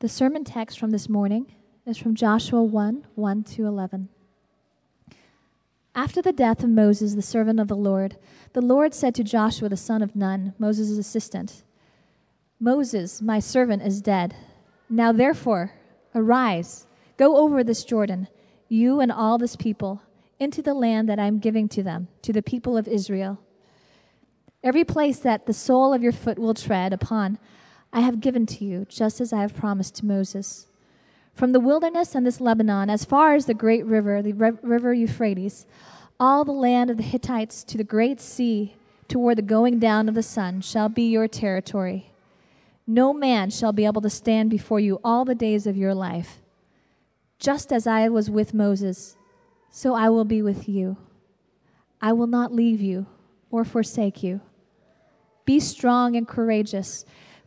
The sermon text from this morning is from Joshua 1 1 to 11. After the death of Moses, the servant of the Lord, the Lord said to Joshua, the son of Nun, Moses' assistant, Moses, my servant, is dead. Now therefore, arise, go over this Jordan, you and all this people, into the land that I am giving to them, to the people of Israel. Every place that the sole of your foot will tread upon, I have given to you, just as I have promised to Moses. From the wilderness and this Lebanon, as far as the great river, the river Euphrates, all the land of the Hittites to the great sea, toward the going down of the sun, shall be your territory. No man shall be able to stand before you all the days of your life. Just as I was with Moses, so I will be with you. I will not leave you or forsake you. Be strong and courageous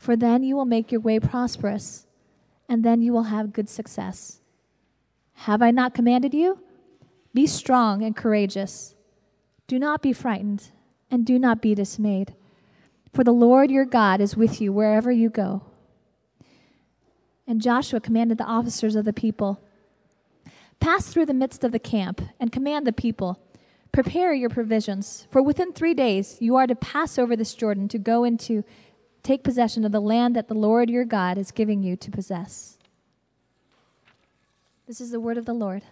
for then you will make your way prosperous, and then you will have good success. Have I not commanded you? Be strong and courageous. Do not be frightened, and do not be dismayed, for the Lord your God is with you wherever you go. And Joshua commanded the officers of the people Pass through the midst of the camp, and command the people Prepare your provisions, for within three days you are to pass over this Jordan to go into take possession of the land that the Lord your God is giving you to possess. This is the word of the Lord.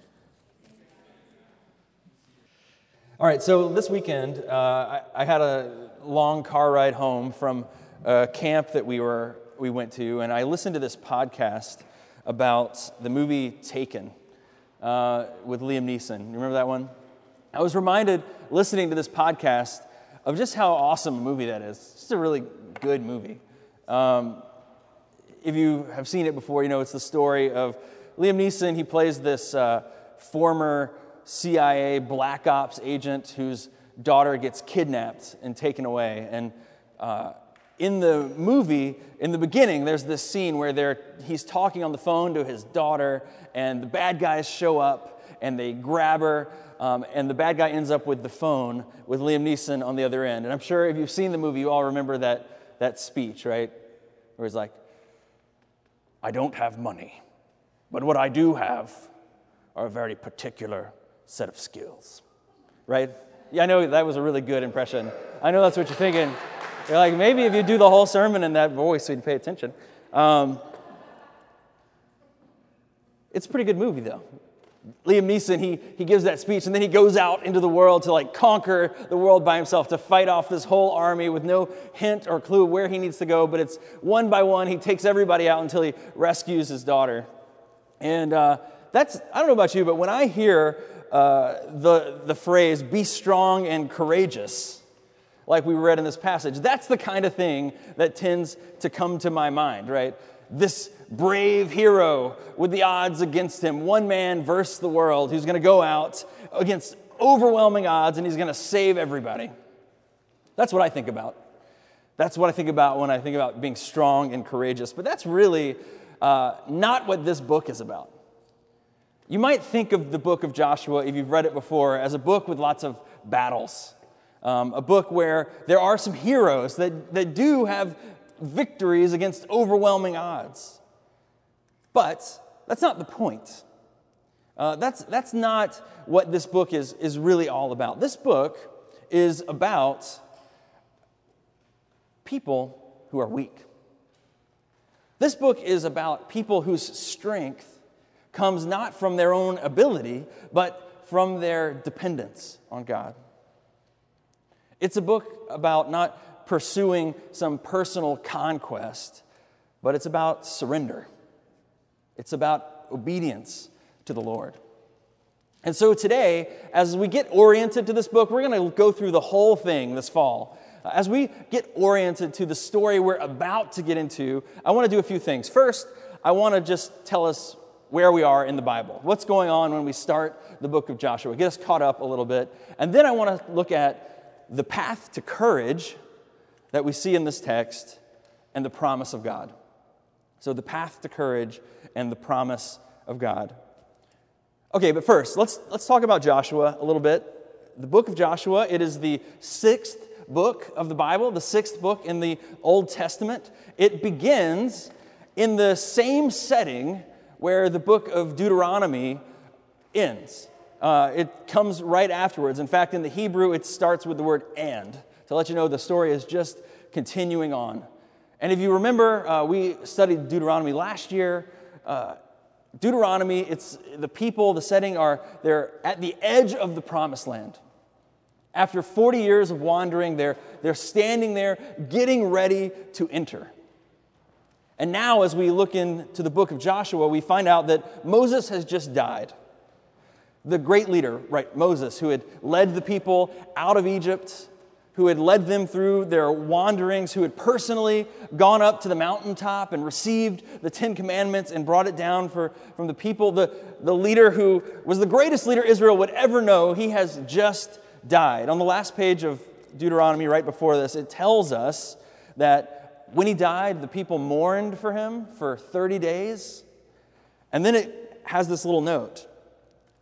All right, so this weekend, uh, I, I, had a long car ride home from a camp that we, were, we went to, and I listened to this podcast about the movie Taken uh, with Liam Neeson. You remember that one? I was reminded, listening to this podcast, of just how awesome a movie that is. It's just a really good movie. Um, if you have seen it before, you know it's the story of Liam Neeson. He plays this uh, former CIA black ops agent whose daughter gets kidnapped and taken away. And uh, in the movie, in the beginning, there's this scene where he's talking on the phone to his daughter, and the bad guys show up and they grab her. Um, and the bad guy ends up with the phone with Liam Neeson on the other end. And I'm sure if you've seen the movie, you all remember that that speech, right? Where he's like, I don't have money, but what I do have are a very particular set of skills, right? Yeah, I know that was a really good impression. I know that's what you're thinking. You're like, maybe if you do the whole sermon in that voice, we'd pay attention. Um, it's a pretty good movie, though. Liam Neeson, he, he gives that speech and then he goes out into the world to like conquer the world by himself, to fight off this whole army with no hint or clue where he needs to go. But it's one by one, he takes everybody out until he rescues his daughter. And uh, that's, I don't know about you, but when I hear uh, the, the phrase, be strong and courageous, like we read in this passage, that's the kind of thing that tends to come to my mind, right? This brave hero with the odds against him, one man versus the world, who's going to go out against overwhelming odds and he's going to save everybody. That's what I think about. That's what I think about when I think about being strong and courageous. But that's really uh, not what this book is about. You might think of the book of Joshua, if you've read it before, as a book with lots of battles. Um, a book where there are some heroes that, that do have victories against overwhelming odds. But that's not the point. Uh, that's, that's not what this book is, is really all about. This book is about people who are weak. This book is about people whose strength comes not from their own ability, but from their dependence on God. It's a book about not pursuing some personal conquest, but it's about surrender. It's about obedience to the Lord. And so today, as we get oriented to this book, we're going to go through the whole thing this fall. As we get oriented to the story we're about to get into, I want to do a few things. First, I want to just tell us where we are in the Bible. What's going on when we start the book of Joshua? Get us caught up a little bit. And then I want to look at the path to courage that we see in this text and the promise of God. So, the path to courage and the promise of God. Okay, but first, let's, let's talk about Joshua a little bit. The book of Joshua, it is the sixth book of the Bible, the sixth book in the Old Testament. It begins in the same setting where the book of Deuteronomy ends. Uh, it comes right afterwards. In fact, in the Hebrew, it starts with the word and to let you know the story is just continuing on. And if you remember, uh, we studied Deuteronomy last year. Uh, Deuteronomy, it's the people, the setting are they're at the edge of the promised land. After 40 years of wandering, they're, they're standing there getting ready to enter. And now, as we look into the book of Joshua, we find out that Moses has just died. The great leader, right, Moses, who had led the people out of Egypt, who had led them through their wanderings, who had personally gone up to the mountaintop and received the Ten Commandments and brought it down for, from the people. The, the leader who was the greatest leader Israel would ever know, he has just died. On the last page of Deuteronomy, right before this, it tells us that when he died, the people mourned for him for 30 days. And then it has this little note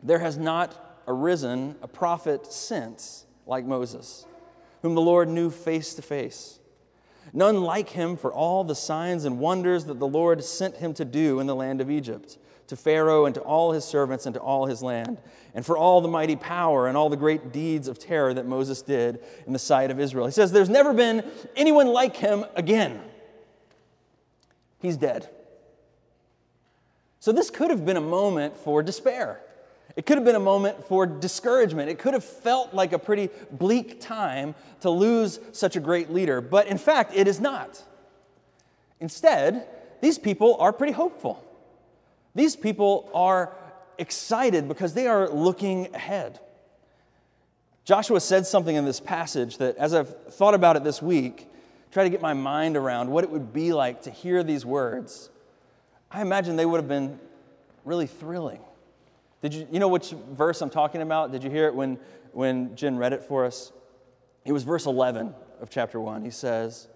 there has not arisen a prophet since like Moses, whom the Lord knew face to face. None like him for all the signs and wonders that the Lord sent him to do in the land of Egypt to Pharaoh and to all his servants and to all his land, and for all the mighty power and all the great deeds of terror that Moses did in the sight of Israel. He says, There's never been anyone like him again. He's dead. So, this could have been a moment for despair. It could have been a moment for discouragement. It could have felt like a pretty bleak time to lose such a great leader. But in fact, it is not. Instead, these people are pretty hopeful. These people are excited because they are looking ahead. Joshua said something in this passage that, as I've thought about it this week, try to get my mind around what it would be like to hear these words. I imagine they would have been really thrilling. Did you, you know which verse I'm talking about? Did you hear it when, when Jen read it for us? It was verse 11 of chapter 1. He says,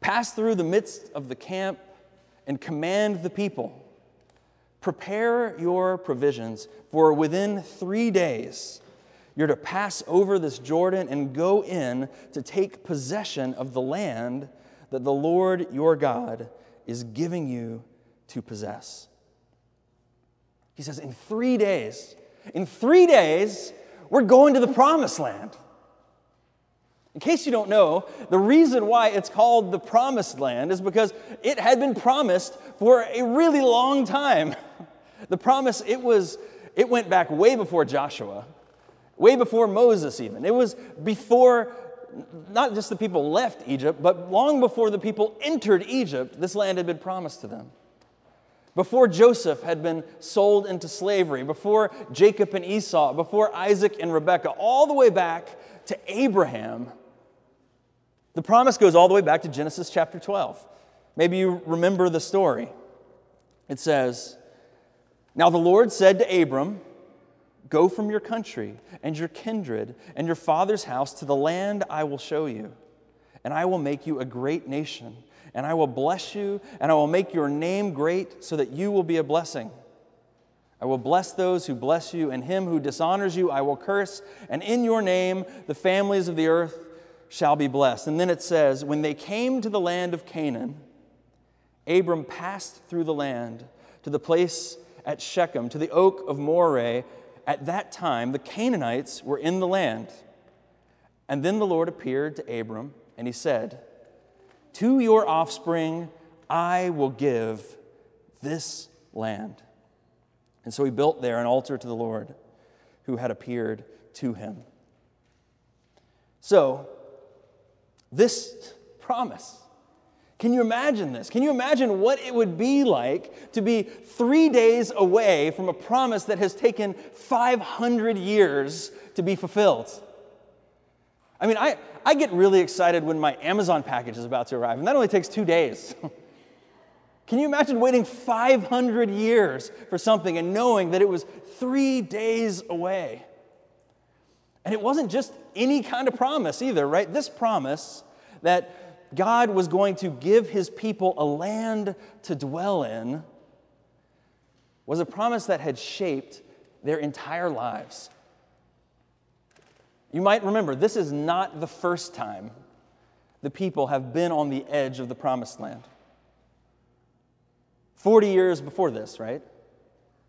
Pass through the midst of the camp and command the people Prepare your provisions, for within three days you're to pass over this Jordan and go in to take possession of the land that the Lord your God is giving you to possess. He says, In three days, in three days, we're going to the promised land. In case you don't know, the reason why it's called the promised land is because it had been promised for a really long time. The promise, it was, it went back way before Joshua, way before Moses even. It was before not just the people left Egypt, but long before the people entered Egypt, this land had been promised to them. Before Joseph had been sold into slavery, before Jacob and Esau, before Isaac and Rebekah, all the way back to Abraham, the promise goes all the way back to Genesis chapter 12. Maybe you remember the story. It says, Now the Lord said to Abram, Go from your country and your kindred and your father's house to the land I will show you, and I will make you a great nation, and I will bless you, and I will make your name great so that you will be a blessing. I will bless those who bless you, and him who dishonors you I will curse, and in your name the families of the earth shall be blessed. And then it says, When they came to the land of Canaan, Abram passed through the land to the place at Shechem, to the oak of Moreh. At that time, the Canaanites were in the land. And then the Lord appeared to Abram, and he said, To your offspring I will give this land. And so he built there an altar to the Lord who had appeared to him. So, this promise. Can you imagine this? Can you imagine what it would be like to be three days away from a promise that has taken 500 years to be fulfilled? I mean, I, I get really excited when my Amazon package is about to arrive, and that only takes two days. Can you imagine waiting 500 years for something and knowing that it was three days away? And it wasn't just any kind of promise either, right? This promise that God was going to give his people a land to dwell in was a promise that had shaped their entire lives. You might remember, this is not the first time the people have been on the edge of the promised land. 40 years before this, right?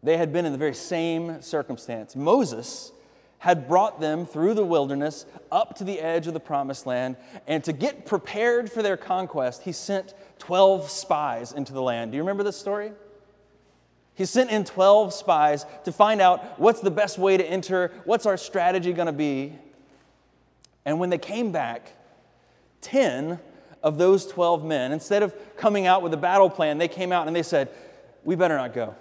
They had been in the very same circumstance. Moses had brought them through the wilderness up to the edge of the promised land, and to get prepared for their conquest, he sent 12 spies into the land. Do you remember this story? He sent in 12 spies to find out what's the best way to enter, what's our strategy going to be. And when they came back, 10 of those 12 men, instead of coming out with a battle plan, they came out and they said, We better not go.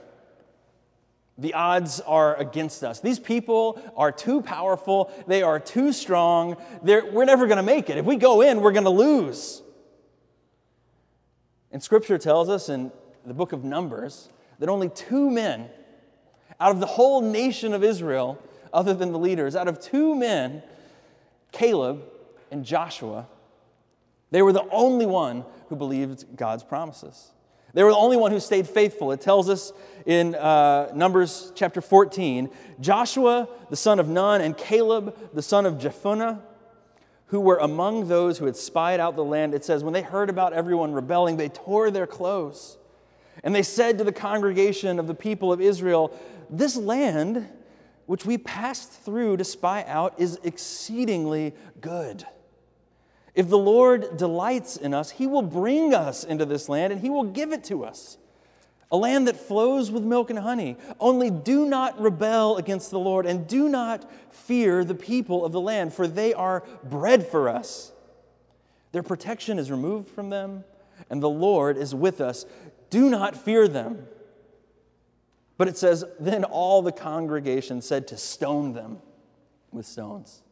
The odds are against us. These people are too powerful. They are too strong. They're, we're never going to make it. If we go in, we're going to lose. And scripture tells us in the book of Numbers that only two men out of the whole nation of Israel, other than the leaders, out of two men, Caleb and Joshua, they were the only one who believed God's promises. They were the only one who stayed faithful. It tells us in uh, Numbers chapter 14 Joshua, the son of Nun, and Caleb, the son of Jephunneh, who were among those who had spied out the land, it says, when they heard about everyone rebelling, they tore their clothes. And they said to the congregation of the people of Israel, This land which we passed through to spy out is exceedingly good. If the Lord delights in us, he will bring us into this land and he will give it to us. A land that flows with milk and honey. Only do not rebel against the Lord and do not fear the people of the land, for they are bread for us. Their protection is removed from them, and the Lord is with us. Do not fear them. But it says, Then all the congregation said to stone them with stones.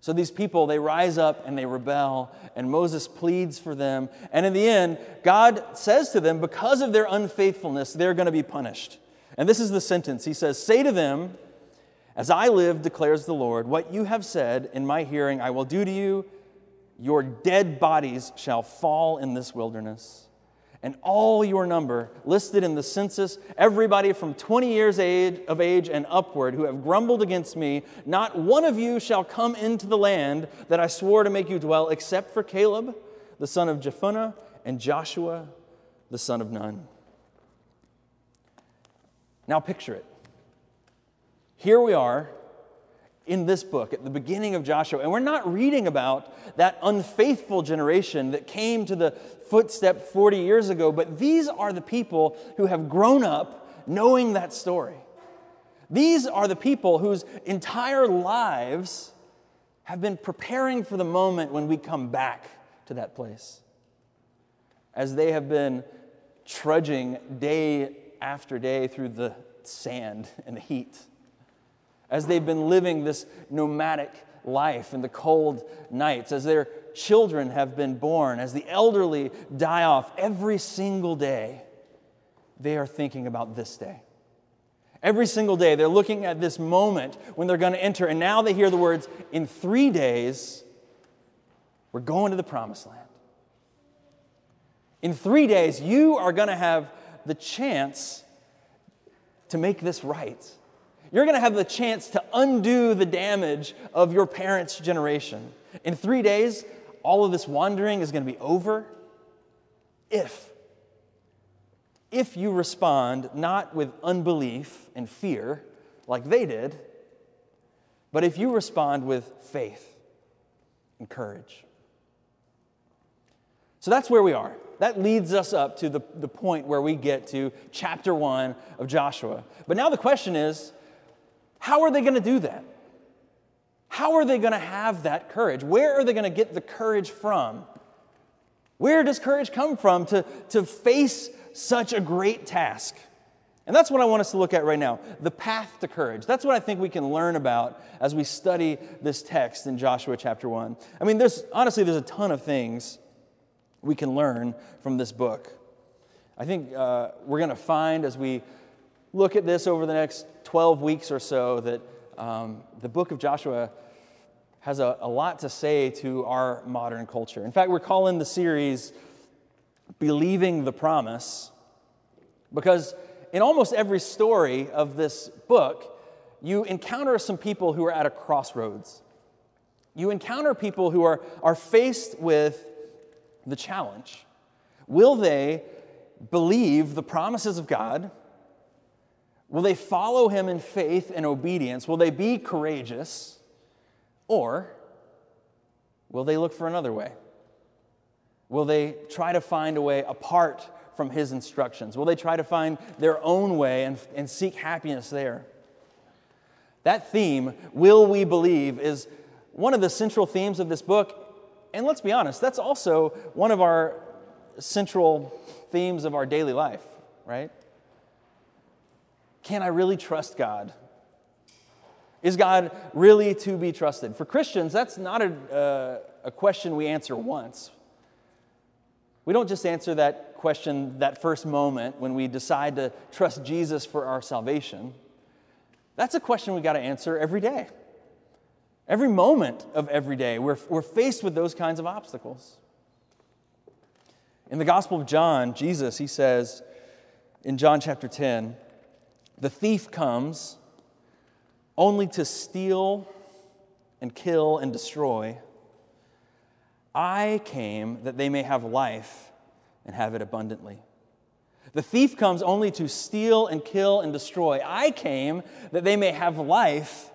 So these people, they rise up and they rebel, and Moses pleads for them. And in the end, God says to them, because of their unfaithfulness, they're going to be punished. And this is the sentence He says, Say to them, As I live, declares the Lord, what you have said in my hearing, I will do to you. Your dead bodies shall fall in this wilderness and all your number listed in the census, everybody from 20 years age, of age and upward who have grumbled against me, not one of you shall come into the land that I swore to make you dwell, except for Caleb, the son of Jephunneh, and Joshua, the son of Nun. Now picture it. Here we are in this book at the beginning of Joshua. And we're not reading about that unfaithful generation that came to the footstep 40 years ago, but these are the people who have grown up knowing that story. These are the people whose entire lives have been preparing for the moment when we come back to that place. As they have been trudging day after day through the sand and the heat as they've been living this nomadic life in the cold nights, as their children have been born, as the elderly die off every single day, they are thinking about this day. Every single day, they're looking at this moment when they're going to enter, and now they hear the words, In three days, we're going to the promised land. In three days, you are going to have the chance to make this right. You're going to have the chance to undo the damage of your parents' generation. In three days, all of this wandering is going to be over if if you respond not with unbelief and fear like they did, but if you respond with faith and courage. So that's where we are. That leads us up to the, the point where we get to chapter one of Joshua. But now the question is how are they going to do that? How are they going to have that courage? Where are they going to get the courage from? Where does courage come from to, to face such a great task? And that's what I want us to look at right now the path to courage. That's what I think we can learn about as we study this text in Joshua chapter 1. I mean, there's honestly, there's a ton of things we can learn from this book. I think uh, we're going to find as we look at this over the next 12 weeks or so that um, the book of Joshua has a, a lot to say to our modern culture. In fact, we're calling the series Believing the Promise because in almost every story of this book, you encounter some people who are at a crossroads. You encounter people who are, are faced with the challenge. Will they believe the promises of God? Will they follow him in faith and obedience? Will they be courageous? Or will they look for another way? Will they try to find a way apart from his instructions? Will they try to find their own way and, and seek happiness there? That theme, will we believe, is one of the central themes of this book. And let's be honest, that's also one of our central themes of our daily life, right? Can I really trust God? Is God really to be trusted? For Christians, that's not a, uh, a question we answer once. We don't just answer that question that first moment when we decide to trust Jesus for our salvation. That's a question we got to answer every day. Every moment of every day, we're, we're faced with those kinds of obstacles. In the Gospel of John, Jesus, he says in John chapter 10, the thief comes only to steal and kill and destroy. I came that they may have life and have it abundantly. The thief comes only to steal and kill and destroy. I came that they may have life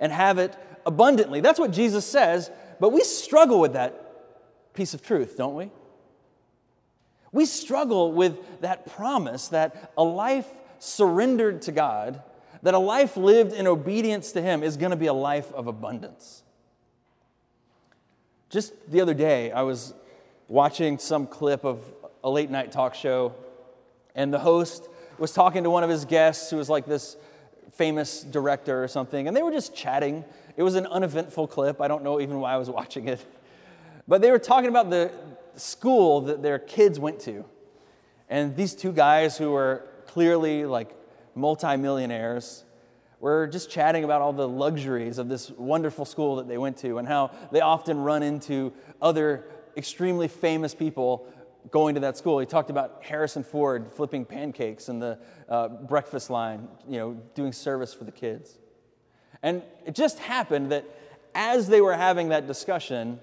and have it abundantly. That's what Jesus says, but we struggle with that piece of truth, don't we? We struggle with that promise that a life surrendered to God, that a life lived in obedience to Him is going to be a life of abundance. Just the other day, I was watching some clip of a late night talk show, and the host was talking to one of his guests who was like this famous director or something, and they were just chatting. It was an uneventful clip. I don't know even why I was watching it. But they were talking about the school that their kids went to. And these two guys who were clearly like multimillionaires were just chatting about all the luxuries of this wonderful school that they went to and how they often run into other extremely famous people going to that school. He talked about Harrison Ford flipping pancakes in the uh, breakfast line, you know, doing service for the kids. And it just happened that as they were having that discussion,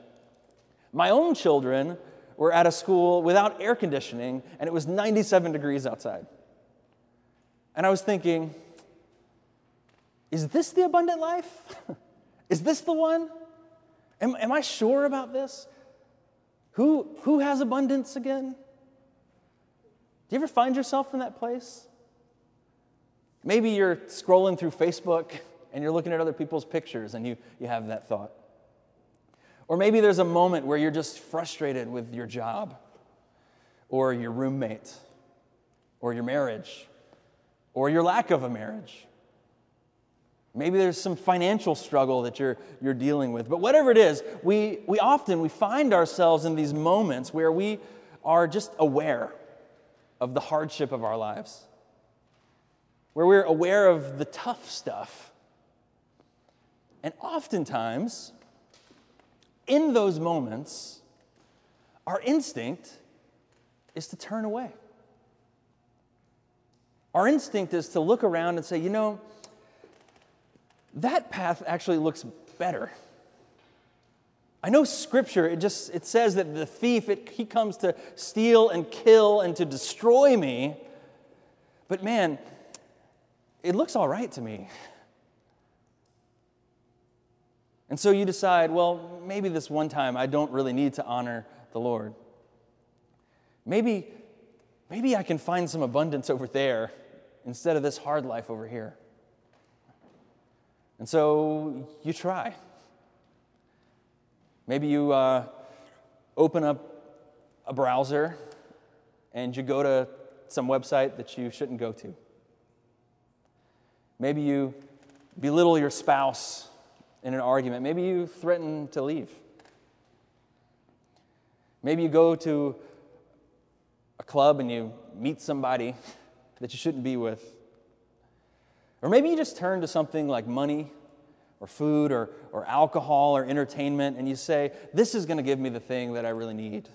my own children were at a school without air conditioning, and it was 97 degrees outside. And I was thinking, is this the abundant life? is this the one? Am, am I sure about this? Who, who has abundance again? Do you ever find yourself in that place? Maybe you're scrolling through Facebook and you're looking at other people's pictures and you, you have that thought. Or maybe there's a moment where you're just frustrated with your job or your roommate or your marriage or your lack of a marriage. Maybe there's some financial struggle that you're, you're dealing with. But whatever it is, we, we often we find ourselves in these moments where we are just aware of the hardship of our lives, where we're aware of the tough stuff. And oftentimes, in those moments, our instinct is to turn away. Our instinct is to look around and say, you know, that path actually looks better. I know scripture, it just it says that the thief, it, he comes to steal and kill and to destroy me. But man, it looks all right to me. And so you decide, well, maybe this one time I don't really need to honor the Lord. Maybe, maybe I can find some abundance over there instead of this hard life over here. And so you try. Maybe you uh, open up a browser and you go to some website that you shouldn't go to. Maybe you belittle your spouse in an argument. Maybe you threaten to leave. Maybe you go to a club and you meet somebody that you shouldn't be with. Or maybe you just turn to something like money or food or, or alcohol or entertainment and you say, This is going to give me the thing that I really need.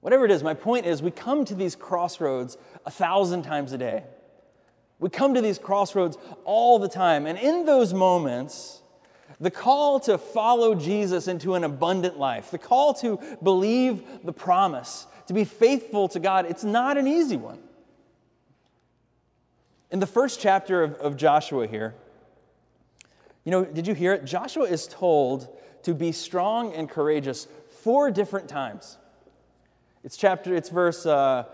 Whatever it is, my point is we come to these crossroads a thousand times a day. We come to these crossroads all the time. And in those moments, the call to follow Jesus into an abundant life, the call to believe the promise, to be faithful to God, it's not an easy one. In the first chapter of, of Joshua here, you know, did you hear it? Joshua is told to be strong and courageous four different times. It's chapter, it's verse uh,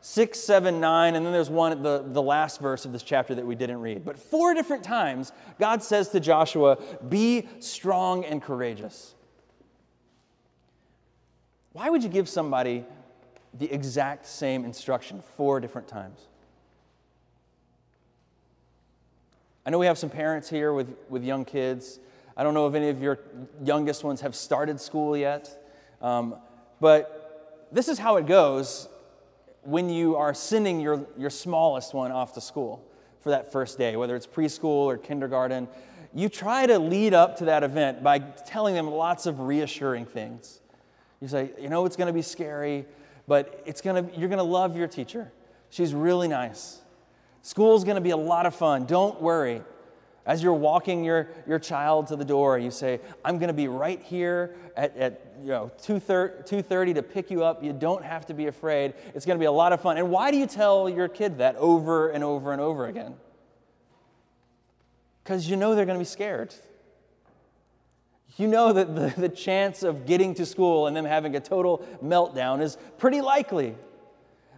6, 7, 9, and then there's one at the, the last verse of this chapter that we didn't read. But four different times, God says to Joshua, Be strong and courageous. Why would you give somebody the exact same instruction four different times? I know we have some parents here with, with young kids. I don't know if any of your youngest ones have started school yet, um, but this is how it goes when you are sending your, your smallest one off to school for that first day, whether it's preschool or kindergarten, you try to lead up to that event by telling them lots of reassuring things. You say, you know, it's going to be scary, but it's to, you're going to love your teacher. She's really nice. School's going to be a lot of fun. Don't worry. As you're walking your, your child to the door, you say, I'm going to be right here at, at you know, 2.30 to pick you up. You don't have to be afraid. It's going to be a lot of fun. And why do you tell your kid that over and over and over again? Because you know they're going to be scared. You know that the, the chance of getting to school and them having a total meltdown is pretty likely.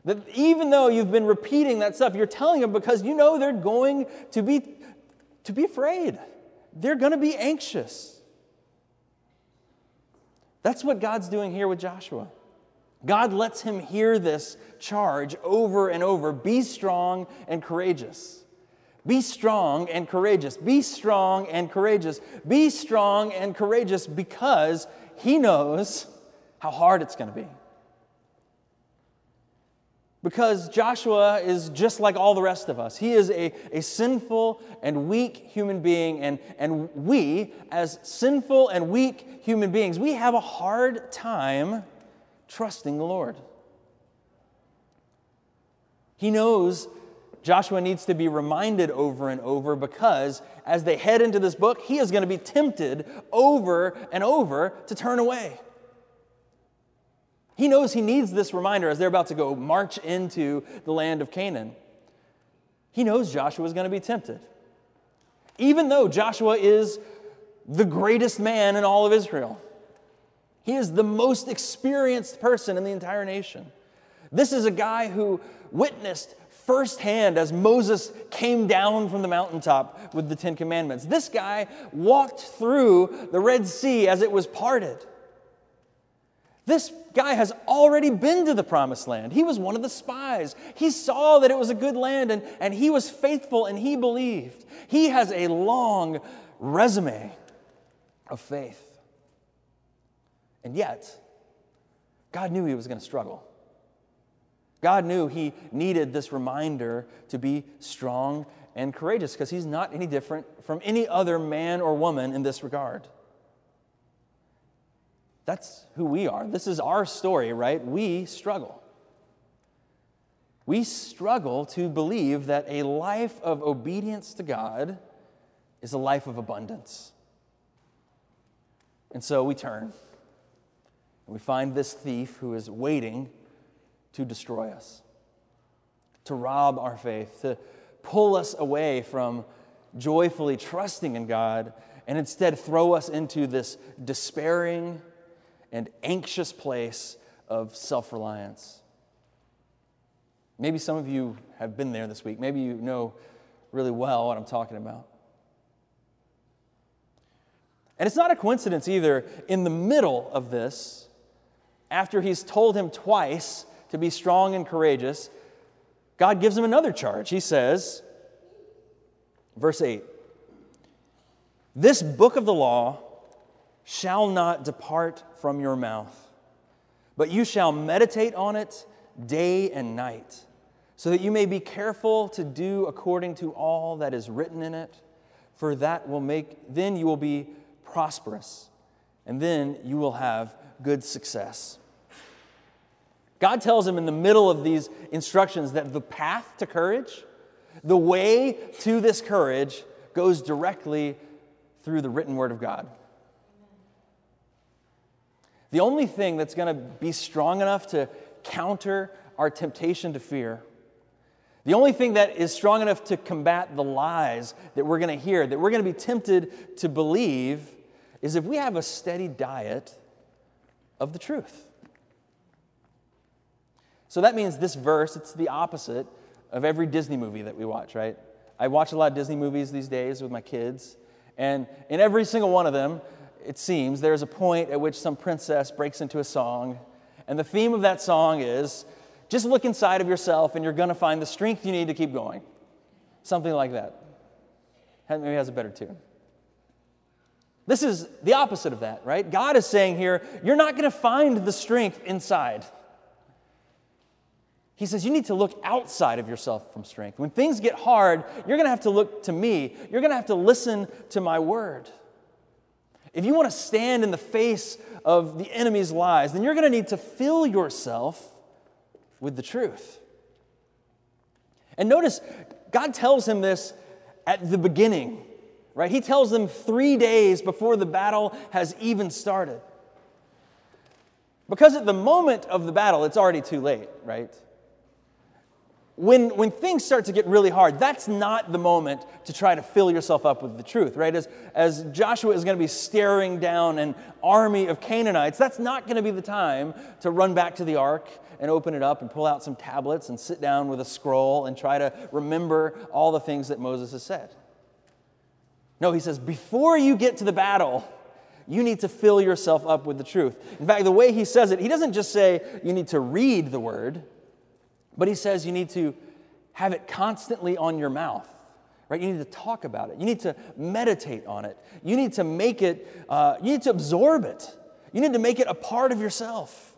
That even though you've been repeating that stuff, you're telling them because you know they're going to be to be afraid. They're going to be anxious. That's what God's doing here with Joshua. God lets him hear this charge over and over be strong and courageous. Be strong and courageous. Be strong and courageous. Be strong and courageous because he knows how hard it's going to be. Because Joshua is just like all the rest of us. He is a, a sinful and weak human being, and, and we, as sinful and weak human beings, we have a hard time trusting the Lord. He knows Joshua needs to be reminded over and over because as they head into this book, he is going to be tempted over and over to turn away. He knows he needs this reminder as they're about to go march into the land of Canaan. He knows Joshua is going to be tempted. Even though Joshua is the greatest man in all of Israel, he is the most experienced person in the entire nation. This is a guy who witnessed firsthand as Moses came down from the mountaintop with the Ten Commandments. This guy walked through the Red Sea as it was parted. This guy has already been to the promised land. He was one of the spies. He saw that it was a good land and, and he was faithful and he believed. He has a long resume of faith. And yet, God knew he was going to struggle. God knew he needed this reminder to be strong and courageous because he's not any different from any other man or woman in this regard. That's who we are. This is our story, right? We struggle. We struggle to believe that a life of obedience to God is a life of abundance. And so we turn and we find this thief who is waiting to destroy us, to rob our faith, to pull us away from joyfully trusting in God, and instead throw us into this despairing, and anxious place of self reliance. Maybe some of you have been there this week. Maybe you know really well what I'm talking about. And it's not a coincidence either, in the middle of this, after he's told him twice to be strong and courageous, God gives him another charge. He says, verse 8, This book of the law shall not depart from your mouth, but you shall meditate on it day and night, so that you may be careful to do according to all that is written in it, for that will make, then you will be prosperous, and then you will have good success. God tells him in the middle of these instructions that the path to courage, the way to this courage, goes directly through the written word of God. The only thing that's going to be strong enough to counter our temptation to fear, the only thing that is strong enough to combat the lies that we're going to hear, that we're going to be tempted to believe, is if we have a steady diet of the truth. So that means this verse, it's the opposite of every Disney movie that we watch, right? I watch a lot of Disney movies these days with my kids, and in every single one of them, it seems there's a point at which some princess breaks into a song, and the theme of that song is just look inside of yourself and you're going to find the strength you need to keep going. Something like that. Maybe has a better tune. This is the opposite of that, right? God is saying here, you're not going to find the strength inside. He says you need to look outside of yourself from strength. When things get hard, you're going to have to look to me. You're going to have to listen to my word. If you want to stand in the face of the enemy's lies, then you're going to need to fill yourself with the truth. And notice, God tells him this at the beginning, right? He tells them three days before the battle has even started. Because at the moment of the battle, it's already too late, right? When, when things start to get really hard, that's not the moment to try to fill yourself up with the truth, right? As, as Joshua is going to be staring down an army of Canaanites, that's not going to be the time to run back to the ark and open it up and pull out some tablets and sit down with a scroll and try to remember all the things that Moses has said. No, he says, before you get to the battle, you need to fill yourself up with the truth. In fact, the way he says it, he doesn't just say you need to read the word. But he says you need to have it constantly on your mouth, right? You need to talk about it. You need to meditate on it. You need to make it, uh, you need to absorb it. You need to make it a part of yourself.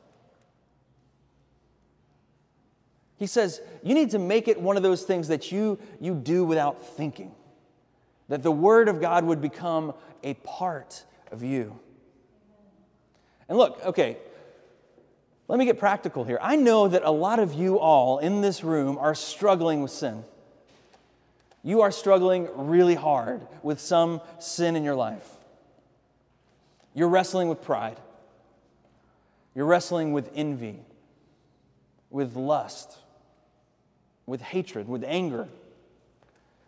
He says you need to make it one of those things that you, you do without thinking, that the Word of God would become a part of you. And look, okay, let me get practical here. I know that a lot of you all in this room are struggling with sin. You are struggling really hard with some sin in your life. You're wrestling with pride. You're wrestling with envy, with lust, with hatred, with anger,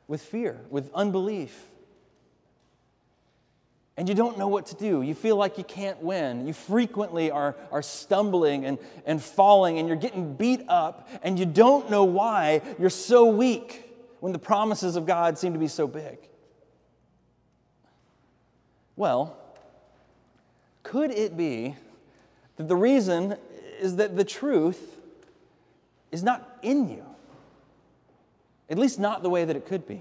with fear, with unbelief and you don't know what to do. You feel like you can't win. You frequently are, are stumbling and, and falling, and you're getting beat up, and you don't know why you're so weak when the promises of God seem to be so big. Well, could it be that the reason is that the truth is not in you? At least, not the way that it could be.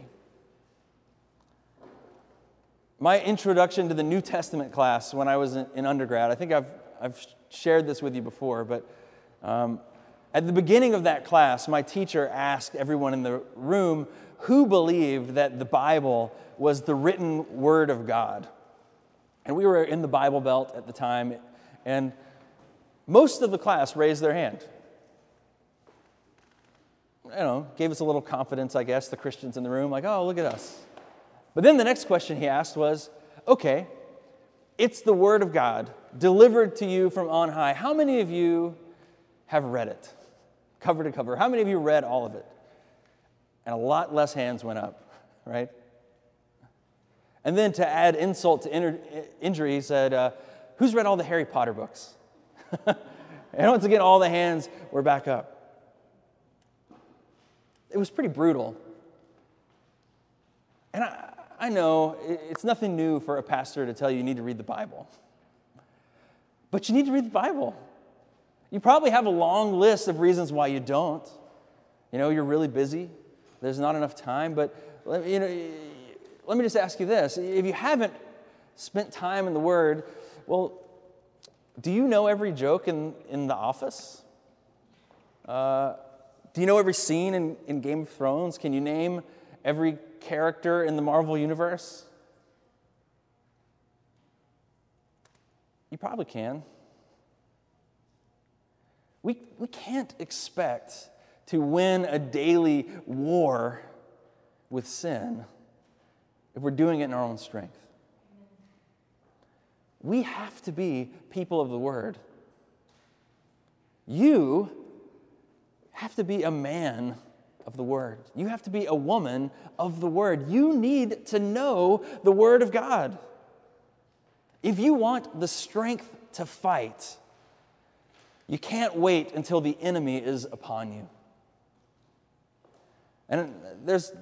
My introduction to the New Testament class when I was in, undergrad, I think I've, I've shared this with you before, but um, at the beginning of that class, my teacher asked everyone in the room who believed that the Bible was the written word of God. And we were in the Bible Belt at the time, and most of the class raised their hand. You know, gave us a little confidence, I guess, the Christians in the room, like, oh, look at us. But then the next question he asked was okay, it's the Word of God delivered to you from on high. How many of you have read it, cover to cover? How many of you read all of it? And a lot less hands went up, right? And then to add insult to injury, he said, uh, Who's read all the Harry Potter books? and once again, all the hands were back up. It was pretty brutal. And I, I know it's nothing new for a pastor to tell you you need to read the Bible. But you need to read the Bible. You probably have a long list of reasons why you don't. You know, you're really busy, there's not enough time, but you know, let me just ask you this. If you haven't spent time in the Word, well, do you know every joke in, in The Office? Uh, do you know every scene in, in Game of Thrones? Can you name every character in the Marvel Universe? You probably can. We, we can't expect to win a daily war with sin if we're doing it in our own strength. We have to be people of the Word. You have to be a man of the Word. You have to be a woman of the Word. You need to know the Word of God. If you want the strength to fight, you can't wait until the enemy is upon you. And there's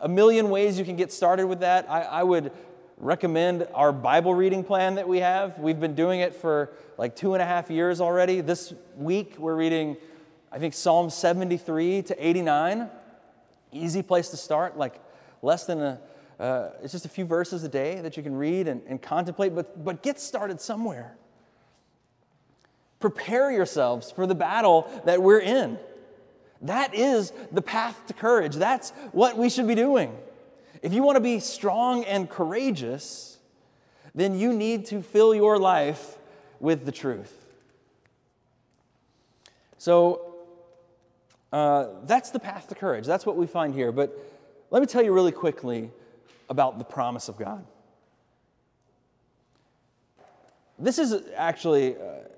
a million ways you can get started with that. I, I, would recommend our Bible reading plan that we have. We've been doing it for like two and a half years already. This week, we're reading, I think, Psalm 73 to 89. Easy place to start, like less than a, uh, it's just a few verses a day that you can read and, and contemplate, but, but get started somewhere. Prepare yourselves for the battle that we're in. That is the path to courage. That's what we should be doing. If you want to be strong and courageous, then you need to fill your life with the truth. So uh, that's the path to courage. That's what we find here. But let me tell you really quickly about the promise of God. This is actually. Uh,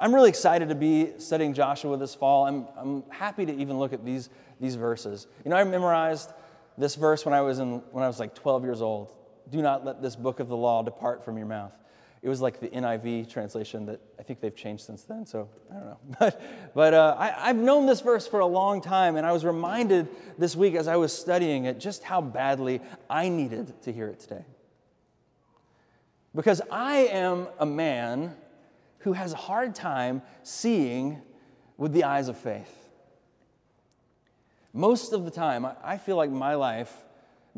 I'm really excited to be studying Joshua this fall. I'm, I'm happy to even look at these, these verses. You know, I memorized this verse when I was in when I was like 12 years old. Do not let this book of the law depart from your mouth. It was like the NIV translation that I think they've changed since then, so I don't know. But, but uh, I, I've known this verse for a long time, and I was reminded this week as I was studying it just how badly I needed to hear it today. Because I am a man who has a hard time seeing with the eyes of faith. Most of the time, I feel like my life,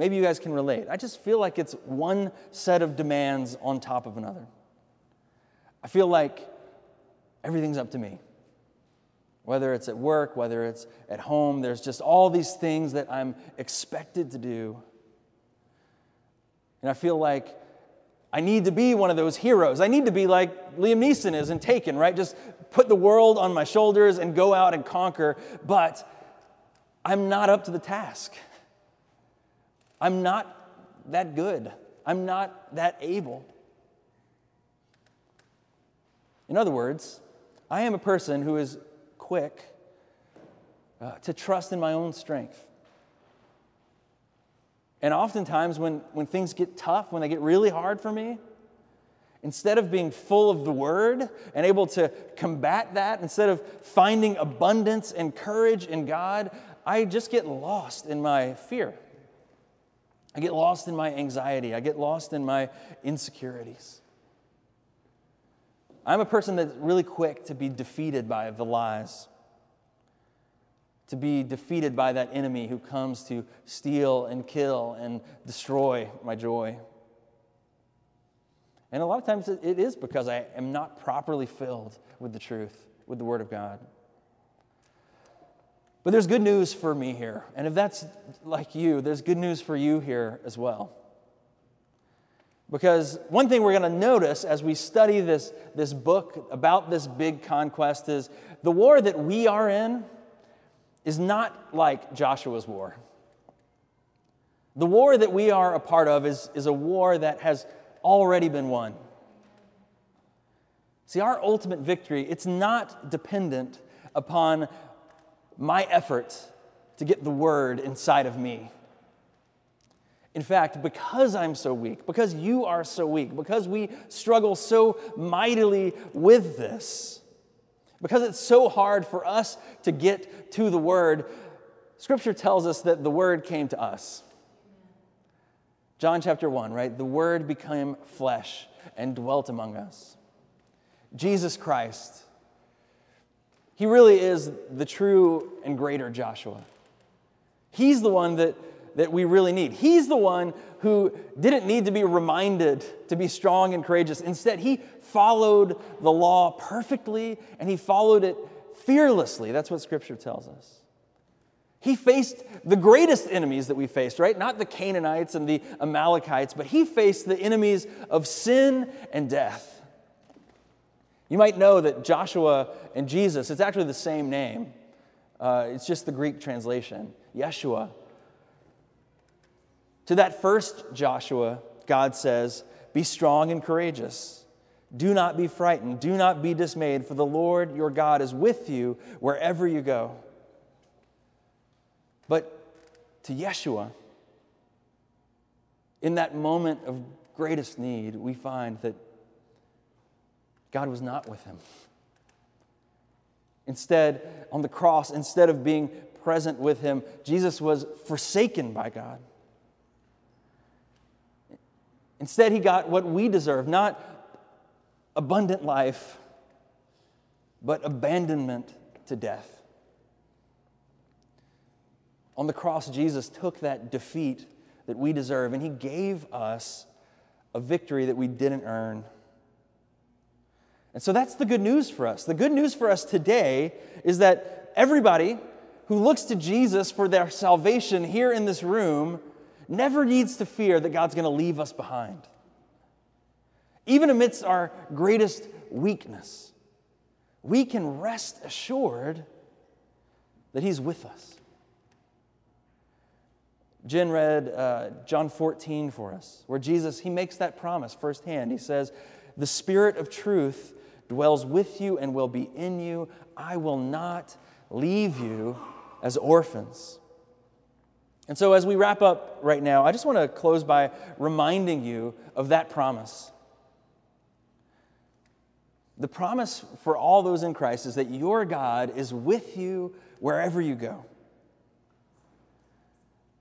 maybe you guys can relate, I just feel like it's one set of demands on top of another. I feel like everything's up to me. Whether it's at work, whether it's at home, there's just all these things that I'm expected to do. And I feel like I need to be one of those heroes. I need to be like Liam Neeson is in Taken, right? Just put the world on my shoulders and go out and conquer. But I'm not up to the task. I'm not that good. I'm not that able. In other words, I am a person who is quick uh, to trust in my own strength. And oftentimes, when, when things get tough, when they get really hard for me, instead of being full of the word and able to combat that, instead of finding abundance and courage in God, I just get lost in my fear. I get lost in my anxiety. I get lost in my insecurities. I'm a person that's really quick to be defeated by the lies to be defeated by that enemy who comes to steal and kill and destroy my joy. And a lot of times it is because I am not properly filled with the truth, with the Word of God. But there's good news for me here. And if that's like you, there's good news for you here as well. Because one thing we're going to notice as we study this, this book about this big conquest is the war that we are in is not like Joshua's war. The war that we are a part of is, is a war that has already been won. See, our ultimate victory, it's not dependent upon my efforts to get the word inside of me. In fact, because I'm so weak, because you are so weak, because we struggle so mightily with this, because it's so hard for us to get to the Word, Scripture tells us that the Word came to us. John chapter 1, right? The Word became flesh and dwelt among us. Jesus Christ, He really is the true and greater Joshua. He's the one that, that we really need. He's the one who didn't need to be reminded to be strong and courageous. Instead, he followed the law perfectly and he followed it fearlessly. That's what Scripture tells us. He faced the greatest enemies that we faced, right? Not the Canaanites and the Amalekites, but he faced the enemies of sin and death. You might know that Joshua and Jesus, it's actually the same name. Uh, it's just the Greek translation, Yeshua. To that first Joshua, God says, Be strong and courageous. Do not be frightened. Do not be dismayed, for the Lord your God is with you wherever you go. But to Yeshua, in that moment of greatest need, we find that God was not with him. Instead, on the cross, instead of being present with him, Jesus was forsaken by God. Instead, he got what we deserve not abundant life, but abandonment to death. On the cross, Jesus took that defeat that we deserve and he gave us a victory that we didn't earn. And so that's the good news for us. The good news for us today is that everybody who looks to Jesus for their salvation here in this room never needs to fear that God's going to leave us behind. Even amidst our greatest weakness, we can rest assured that He's with us. Jen read uh, John 14 for us, where Jesus, he makes that promise firsthand. He says, The Spirit of truth dwells with you and will be in you. I will not leave you as orphans. And so, as we wrap up right now, I just want to close by reminding you of that promise. The promise for all those in Christ is that your God is with you wherever you go.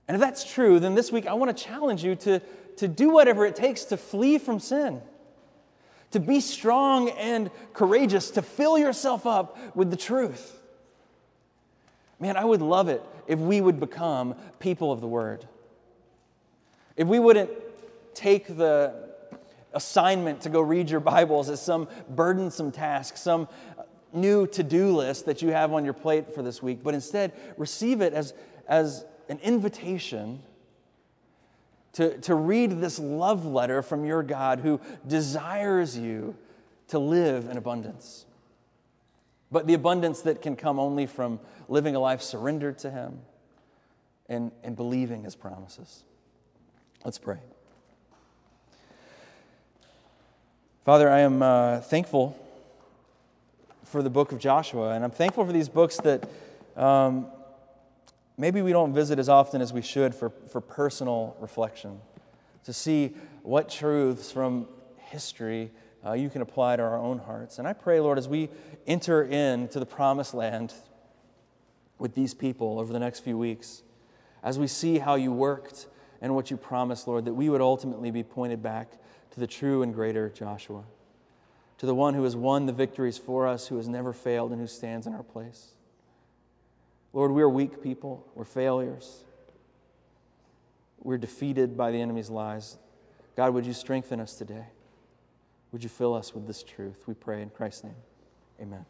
And if that's true, then this week I want to challenge you to, to do whatever it takes to flee from sin to be strong and courageous, to fill yourself up with the truth. Man, I would love it if we would become people of the Word. If we wouldn't take the assignment to go read your Bibles as some burdensome task, some new to do list that you have on your plate for this week, but instead receive it as, as an invitation to, to read this love letter from your God who desires you to live in abundance. But the abundance that can come only from living a life surrendered to Him and, and believing His promises. Let's pray. Father, I am uh, thankful for the book of Joshua, and I'm thankful for these books that um, maybe we don't visit as often as we should for, for personal reflection, to see what truths from history uh, you can apply to our own hearts. And I pray, Lord, as we enter into the promised land with these people over the next few weeks, as we see how you worked and what you promised, Lord, that we would ultimately be pointed back to the true and greater Joshua, to the one who has won the victories for us, who has never failed, and who stands in our place. Lord, we're weak people, we're failures, we're defeated by the enemy's lies. God, would you strengthen us today? Would you fill us with this truth? We pray in Christ's name. Amen.